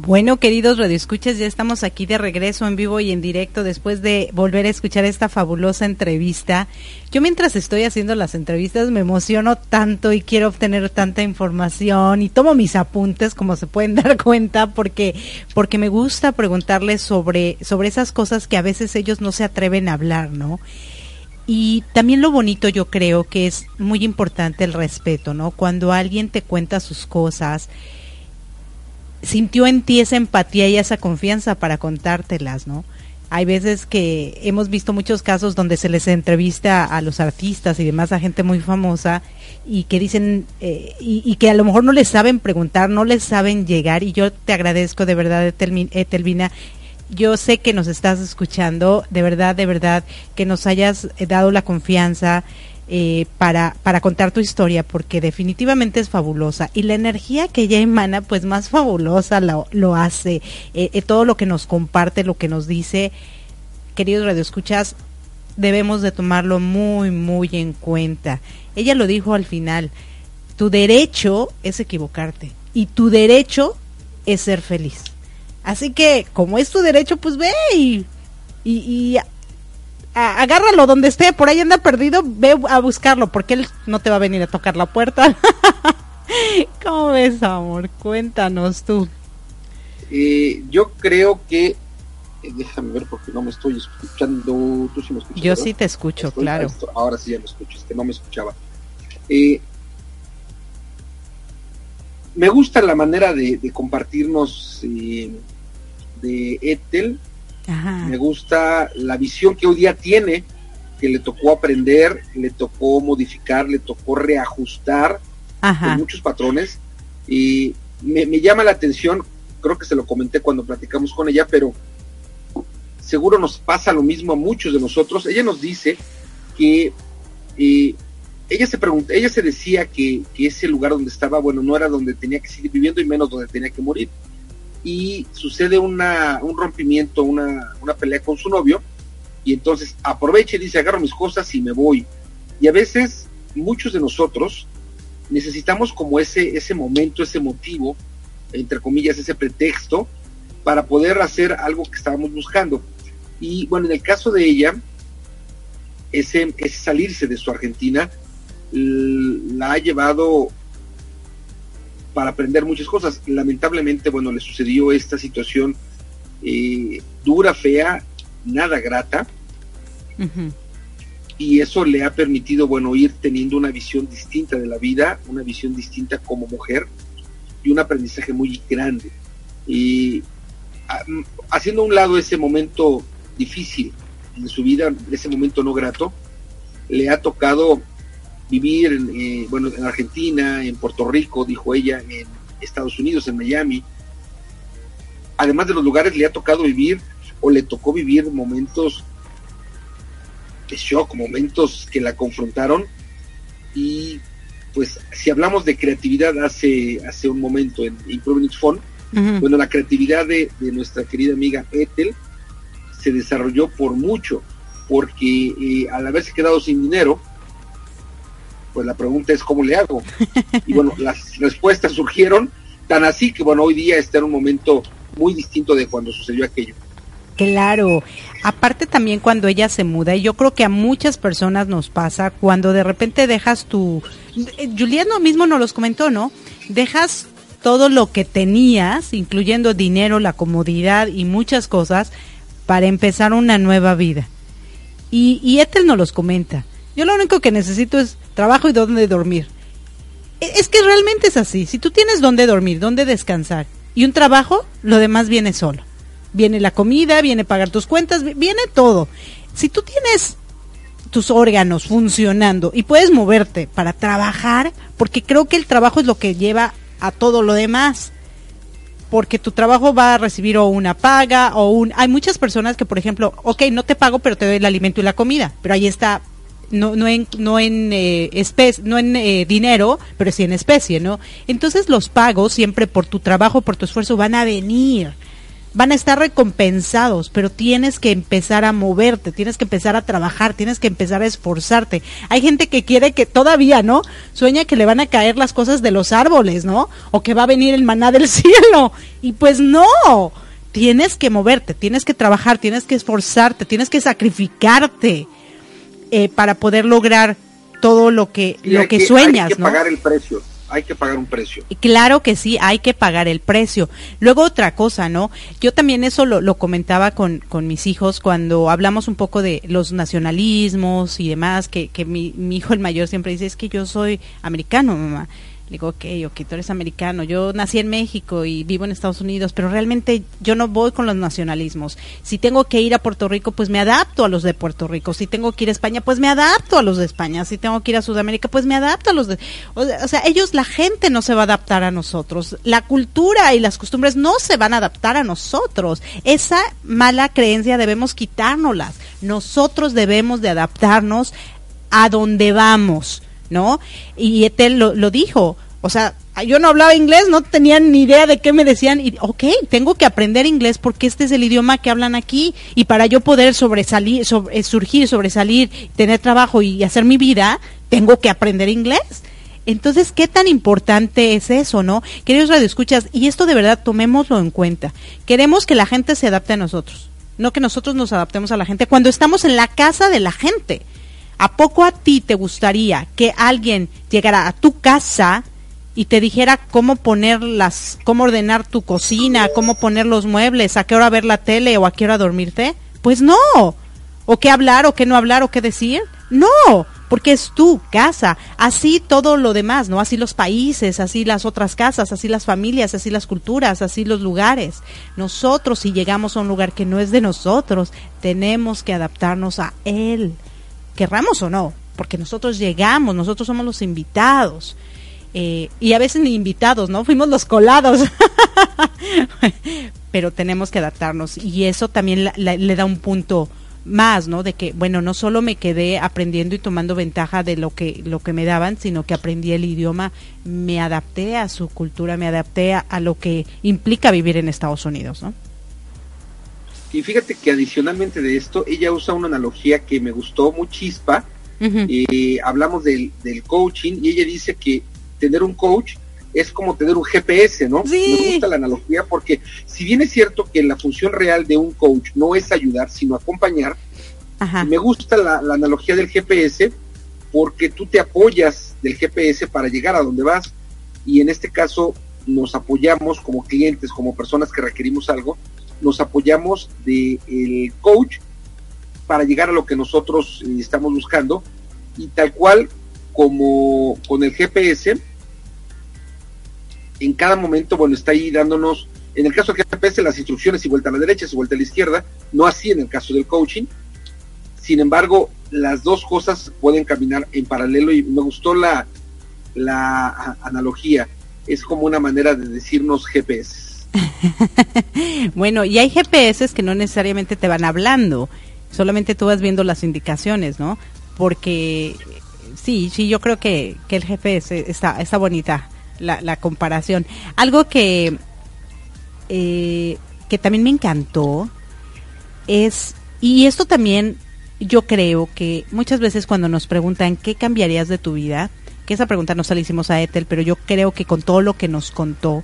Bueno, queridos radioescuchas, ya estamos aquí de regreso en vivo y en directo después de volver a escuchar esta fabulosa entrevista. Yo mientras estoy haciendo las entrevistas me emociono tanto y quiero obtener tanta información y tomo mis apuntes, como se pueden dar cuenta, porque porque me gusta preguntarles sobre sobre esas cosas que a veces ellos no se atreven a hablar, ¿no? Y también lo bonito yo creo que es muy importante el respeto, ¿no? Cuando alguien te cuenta sus cosas, sintió en ti esa empatía y esa confianza para contártelas, ¿no? Hay veces que hemos visto muchos casos donde se les entrevista a los artistas y demás a gente muy famosa y que dicen eh, y, que a lo mejor no les saben preguntar, no les saben llegar y yo te agradezco de verdad, Etelvina. Yo sé que nos estás escuchando, de verdad, de verdad, que nos hayas dado la confianza, eh, para, para contar tu historia, porque definitivamente es fabulosa. Y la energía que ella emana, pues más fabulosa lo, lo hace. Eh, eh, todo lo que nos comparte, lo que nos dice, queridos radioescuchas, debemos de tomarlo muy, muy en cuenta. Ella lo dijo al final, tu derecho es equivocarte y tu derecho es ser feliz. Así que, como es tu derecho, pues ve y, y agárralo donde esté, por ahí anda perdido, ve a buscarlo, porque él no te va a venir a tocar la puerta. ¿Cómo ves, amor? Cuéntanos tú. Eh, yo creo que, eh, déjame ver porque no me estoy escuchando, tú sí me escuchas. Yo sí te escucho, claro. ahora sí ya me escucho, es que no me escuchaba. Eh, me gusta la manera de, de compartirnos de Ethel me gusta la visión que hoy día tiene, que le tocó aprender, le tocó modificar, le tocó reajustar muchos patrones. Y me, llama la atención, creo que se lo comenté cuando platicamos con ella, pero seguro nos pasa lo mismo a muchos de nosotros. Ella nos dice que eh, ella se pregunta, ella se decía que, que, ese lugar donde estaba, bueno, no era donde tenía que seguir viviendo y menos donde tenía que morir y sucede una, un rompimiento, una, una pelea con su novio, y entonces aprovecha y dice, agarro mis cosas y me voy. Y a veces muchos de nosotros necesitamos como ese, ese momento, ese motivo, entre comillas, ese pretexto, para poder hacer algo que estábamos buscando. Y bueno, en el caso de ella, ese, ese salirse de su Argentina la ha llevado para aprender muchas cosas. Lamentablemente, bueno, le sucedió esta situación eh, dura, fea, nada grata. Y eso le ha permitido, bueno, ir teniendo una visión distinta de la vida, una visión distinta como mujer y un aprendizaje muy grande. Y haciendo a un lado ese momento difícil en su vida, ese momento no grato, le ha tocado vivir en, eh, bueno, en Argentina, en Puerto Rico, dijo ella, en Estados Unidos, en Miami. Además de los lugares, le ha tocado vivir o le tocó vivir momentos de shock, momentos que la confrontaron. Y pues si hablamos de creatividad hace, hace un momento en Improving Phone, bueno, la creatividad de, nuestra querida amiga Ethel se desarrolló por mucho, porque eh, al haberse quedado sin dinero, pues la pregunta es cómo le hago. Y bueno, las respuestas surgieron tan así que bueno, hoy día está en un momento muy distinto de cuando sucedió aquello. Claro, aparte también cuando ella se muda, y yo creo que a muchas personas nos pasa cuando de repente dejas tu, Juliano mismo nos los comentó, ¿no? Dejas todo lo que tenías, incluyendo dinero, la comodidad y muchas cosas, para empezar una nueva vida. Y, y Ethel nos los comenta. Yo lo único que necesito es trabajo y dónde dormir. E, es que realmente es así. Si tú tienes dónde dormir, dónde descansar y un trabajo, lo demás viene solo. Viene la comida, viene pagar tus cuentas, viene todo. Si tú tienes tus órganos funcionando y puedes moverte para trabajar, porque creo que el trabajo es lo que lleva a todo lo demás. Porque tu trabajo va a recibir o una paga o un... Hay muchas personas que, por ejemplo, ok, no te pago, pero te doy el alimento y la comida, pero ahí está no, no en, no en, eh, no en eh, dinero, pero sí en especie, ¿no? Entonces los pagos siempre por tu trabajo, por tu esfuerzo van a venir van a estar recompensados, pero tienes que empezar a moverte, tienes que empezar a trabajar, tienes que empezar a esforzarte. Hay gente que quiere que todavía, ¿no? Sueña que le van a caer las cosas de los árboles, ¿no? O que va a venir el maná del cielo. Y pues no, tienes que moverte, tienes que trabajar, tienes que esforzarte, tienes que sacrificarte eh, para poder lograr todo lo que, lo que, sueñas, hay que pagar el precio hay que pagar un precio. Claro que sí, hay que pagar el precio. Luego otra cosa, ¿no? Yo también eso lo, lo comentaba con, con, mis hijos cuando hablamos un poco de los nacionalismos y demás, que, que mi, mi hijo el mayor siempre dice, es que yo soy americano, mamá digo, ok, ok, tú eres americano, yo nací en México y vivo en Estados Unidos, pero realmente yo no voy con los nacionalismos. Si tengo que ir a Puerto Rico, pues me adapto a los de Puerto Rico. Si tengo que ir a España, pues me adapto a los de España. Si tengo que ir a Sudamérica, pues me adapto a los de... O sea, ellos, la gente no se va a adaptar a nosotros. La cultura y las costumbres no se van a adaptar a nosotros. Esa mala creencia debemos quitárnoslas. Nosotros debemos de adaptarnos a donde vamos ¿no? Y Etel lo, lo dijo, o sea, yo no hablaba inglés, no tenía ni idea de qué me decían y ok, tengo que aprender inglés porque este es el idioma que hablan aquí y para yo poder sobresalir, sobre, surgir, sobresalir, tener trabajo y hacer mi vida, tengo que aprender inglés. Entonces, ¿qué tan importante es eso, no? Queridos radioescuchas, y esto de verdad tomémoslo en cuenta. Queremos que la gente se adapte a nosotros, no que nosotros nos adaptemos a la gente cuando estamos en la casa de la gente. ¿A poco a ti te gustaría que alguien llegara a tu casa y te dijera cómo poner las, cómo ordenar tu cocina, cómo poner los muebles, a qué hora ver la tele o a qué hora dormirte? Pues no. ¿O qué hablar o qué no hablar o qué decir? No, porque es tu casa. Así todo lo demás, ¿no? Así los países, así las otras casas, así las familias, así las culturas, así los lugares. Nosotros, si llegamos a un lugar que no es de nosotros, tenemos que adaptarnos a él querramos o no, porque nosotros llegamos, nosotros somos los invitados. Eh, y a veces ni invitados, ¿no? Fuimos los colados. Pero tenemos que adaptarnos y eso también le da un punto más, ¿no? De que, bueno, no solo me quedé aprendiendo y tomando ventaja de lo que, lo que me daban, sino que aprendí el idioma, me adapté a su cultura, me adapté a, lo que implica vivir en Estados Unidos, ¿no? Y fíjate que adicionalmente de esto, ella usa una analogía que me gustó muy chispa. Eh, hablamos del, del, coaching y ella dice que tener un coach es como tener un GPS, ¿no? Me gusta la analogía porque si bien es cierto que la función real de un coach no es ayudar, sino acompañar, me gusta la, la analogía del GPS porque tú te apoyas del GPS para llegar a donde vas y en este caso nos apoyamos como clientes, como personas que requerimos algo, nos apoyamos del el coach para llegar a lo que nosotros eh, estamos buscando. Y tal cual como con el GPS en cada momento bueno está ahí dándonos en el caso del GPS las instrucciones y vuelta a la derecha y vuelta a la izquierda no así en el caso del coaching. Sin embargo las dos cosas pueden caminar en paralelo y me gustó la la analogía. Es como una manera de decirnos GPS bueno, y hay GPS que no necesariamente te van hablando, solamente tú vas viendo las indicaciones, ¿no? Porque sí, sí, yo creo que, que el GPS está, está bonita la, comparación. Algo que, eh, que también me encantó es, y esto también yo creo que muchas veces cuando nos preguntan qué cambiarías de tu vida, que esa pregunta no se la hicimos a Ethel, pero yo creo que con todo lo que nos contó,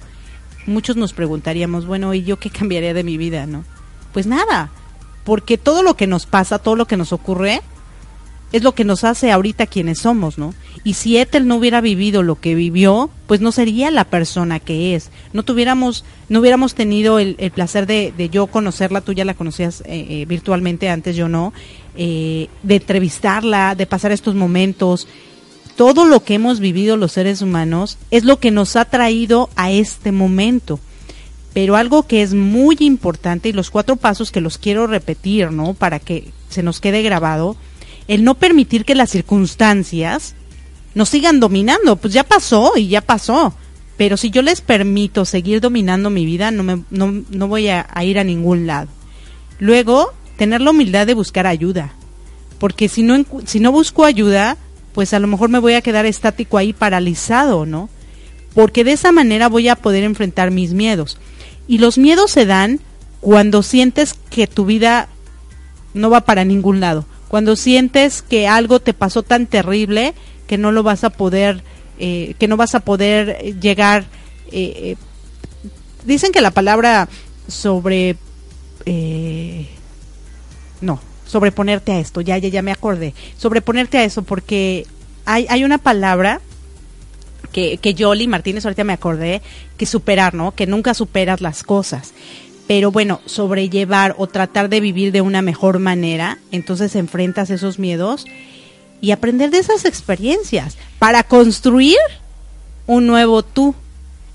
muchos nos preguntaríamos, bueno, ¿y yo qué cambiaría de mi vida, no? Pues nada, porque todo lo que nos pasa, todo lo que nos ocurre, es lo que nos hace ahorita quienes somos, ¿no? Y si Ethel no hubiera vivido lo que vivió, pues no sería la persona que es. No tuviéramos, no hubiéramos tenido el, placer de, yo conocerla, tú ya la conocías eh, eh, virtualmente, antes yo no, eh, de entrevistarla, de pasar estos momentos, todo lo que hemos vivido los seres humanos es lo que nos ha traído a este momento. Pero algo que es muy importante y los cuatro pasos que los quiero repetir, ¿no? Para que se nos quede grabado, el no permitir que las circunstancias nos sigan dominando, pues ya pasó y ya pasó. Pero si yo les permito seguir dominando mi vida, no, me, no, no voy a ir a ningún lado. Luego, tener la humildad de buscar ayuda porque si no, si no busco ayuda, pues a lo mejor me voy a quedar estático ahí paralizado, ¿no? Porque de esa manera voy a poder enfrentar mis miedos. Y los miedos se dan cuando sientes que tu vida no va para ningún lado, cuando sientes que algo te pasó tan terrible que no lo vas a poder, eh, que no vas a poder llegar. Eh, eh, dicen que la palabra sobre, no, sobreponerte a esto, ya, ya, ya me acordé, sobreponerte a eso porque hay, hay una palabra que, que Yoli Martínez ahorita me acordé, que superar, ¿no? Que nunca superas las cosas pero bueno, sobrellevar o tratar de vivir de una mejor manera, entonces enfrentas esos miedos y aprender de esas experiencias para construir un nuevo tú.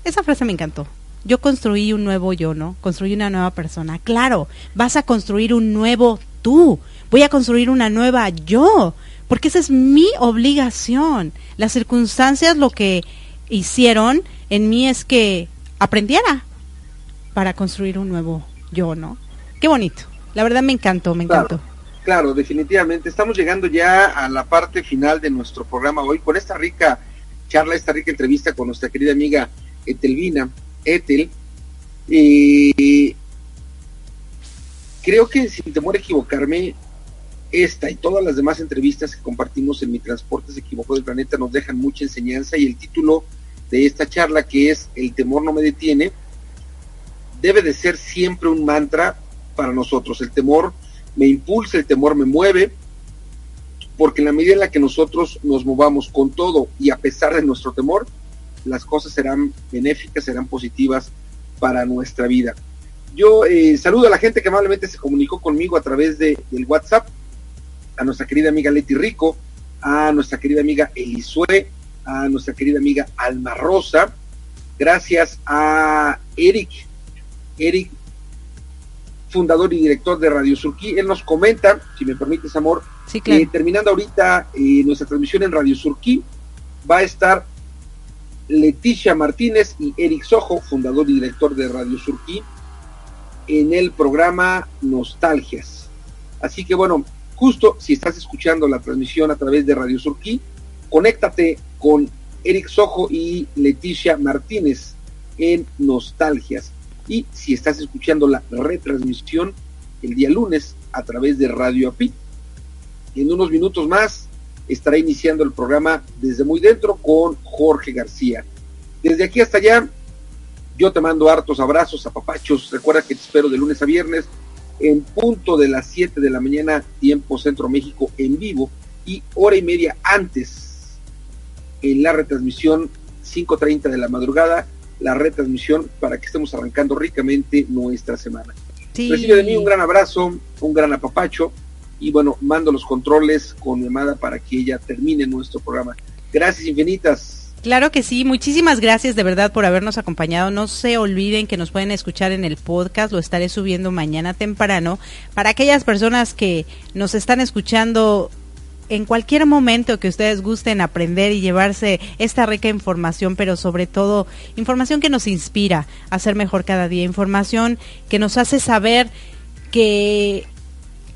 Esa frase me encantó. Yo construí un nuevo yo, ¿no? Construí una nueva persona. Claro, vas a construir un nuevo tú. Voy a construir una nueva yo, porque esa es mi obligación. Las circunstancias lo que hicieron en mí es que aprendiera, para construir un nuevo yo, ¿no? Qué bonito. La verdad me encantó, me encantó. Claro, definitivamente. Estamos llegando ya a la parte final de nuestro programa hoy con esta rica charla, esta rica entrevista con nuestra querida amiga Etelvina, Etel. Y creo que sin temor a equivocarme, esta y todas las demás entrevistas que compartimos en Mi Transporte se equivocó del planeta nos dejan mucha enseñanza y el título de esta charla que es El temor no me detiene, debe de ser siempre un mantra para nosotros. El temor me impulsa, el temor me mueve, porque en la medida en la que nosotros nos movamos con todo y a pesar de nuestro temor, las cosas serán benéficas, serán positivas para nuestra vida. Yo eh, saludo a la gente que amablemente se comunicó conmigo a través de, del WhatsApp, a nuestra querida amiga Leti Rico, a nuestra querida amiga Elisue, a nuestra querida amiga Alma Rosa, gracias a Eric Eric, fundador y director de Radio Surquí. Él nos comenta, si me permites, amor, sí, eh, terminando ahorita eh, nuestra transmisión en Radio Surquí, va a estar Leticia Martínez y Eric Sojo, fundador y director de Radio Surquí, en el programa Nostalgias. Así que bueno, justo si estás escuchando la transmisión a través de Radio Surquí, conéctate con Eric Sojo y Leticia Martínez en Nostalgias. Y si estás escuchando la retransmisión el día lunes a través de Radio API, en unos minutos más estará iniciando el programa desde muy dentro con Jorge García. Desde aquí hasta allá, yo te mando hartos abrazos, a papachos. Recuerda que te espero de lunes a viernes en punto de las 7 de la mañana, tiempo Centro México en vivo y hora y media antes en la retransmisión 5.30 de la madrugada la retransmisión para que estemos arrancando ricamente nuestra semana. Recibe de mí un gran abrazo, un gran apapacho y bueno, mando los controles con mi amada para que ella termine nuestro programa. Gracias infinitas. Claro que sí, muchísimas gracias de verdad por habernos acompañado. No se olviden que nos pueden escuchar en el podcast, lo estaré subiendo mañana temprano. Para aquellas personas que nos están escuchando en cualquier momento que ustedes gusten aprender y llevarse esta rica información, pero sobre todo información que nos inspira a ser mejor cada día, información que nos hace saber que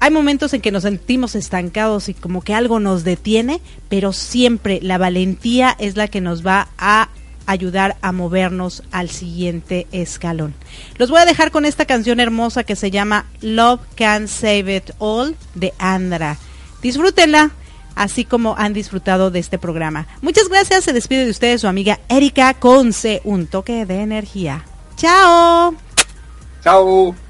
hay momentos en que nos sentimos estancados y como que algo nos detiene, pero siempre la valentía es la que nos va a ayudar a movernos al siguiente escalón. Los voy a dejar con esta canción hermosa que se llama Love Can Save It All de Andra. Disfrútenla así como han disfrutado de este programa. Muchas gracias, se despide de ustedes su amiga Erika Conce, un toque de energía. Chao. Chao.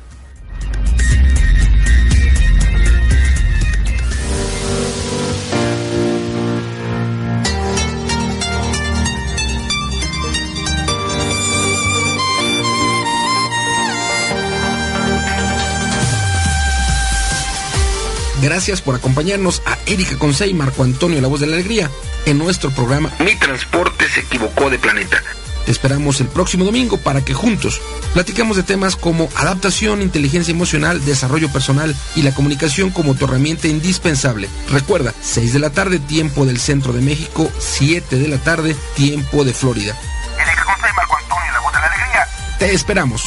Gracias por acompañarnos a Erika Conce y Marco Antonio La Voz de la Alegría en nuestro programa Mi Transporte se equivocó de planeta. Te esperamos el próximo domingo para que juntos platiquemos de temas como adaptación, inteligencia emocional, desarrollo personal y la comunicación como tu herramienta indispensable. Recuerda, 6 de la tarde, tiempo del centro de México, 7 de la tarde, tiempo de Florida. Erika Conce y Marco Antonio La Voz de la Alegría. Te esperamos.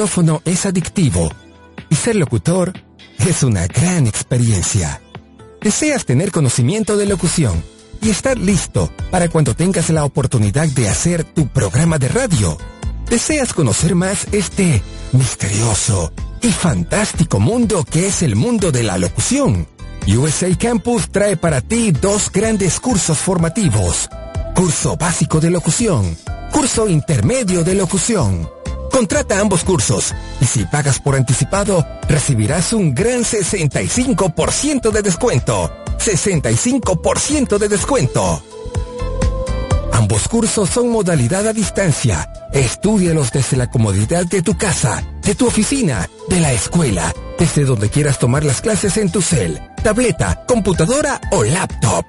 Micrófono es adictivo y ser locutor es una gran experiencia. Deseas tener conocimiento de locución y estar listo para cuando tengas la oportunidad de hacer tu programa de radio. ¿Deseas conocer más este misterioso y fantástico mundo que es el mundo de la locución? USA Campus trae para ti dos grandes cursos formativos. Curso básico de locución, curso intermedio de locución Contrata ambos cursos y si pagas por anticipado, recibirás un gran 65% de descuento. 65% de descuento. Ambos cursos son modalidad a distancia. Estudialos desde la comodidad de tu casa, de tu oficina, de la escuela, desde donde quieras tomar las clases en tu cel, tableta, computadora o laptop.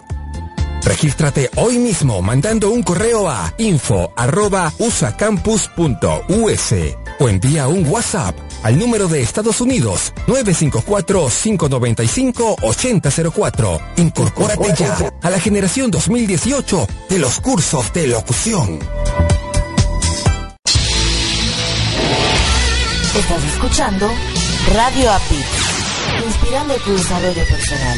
Regístrate hoy mismo mandando un correo a info.usacampus.us o envía un WhatsApp al número de Estados Unidos 954-595-8004. Incorpórate ya a la generación 2018 de los cursos de locución. Estás escuchando Radio API, inspirando tu desarrollo personal.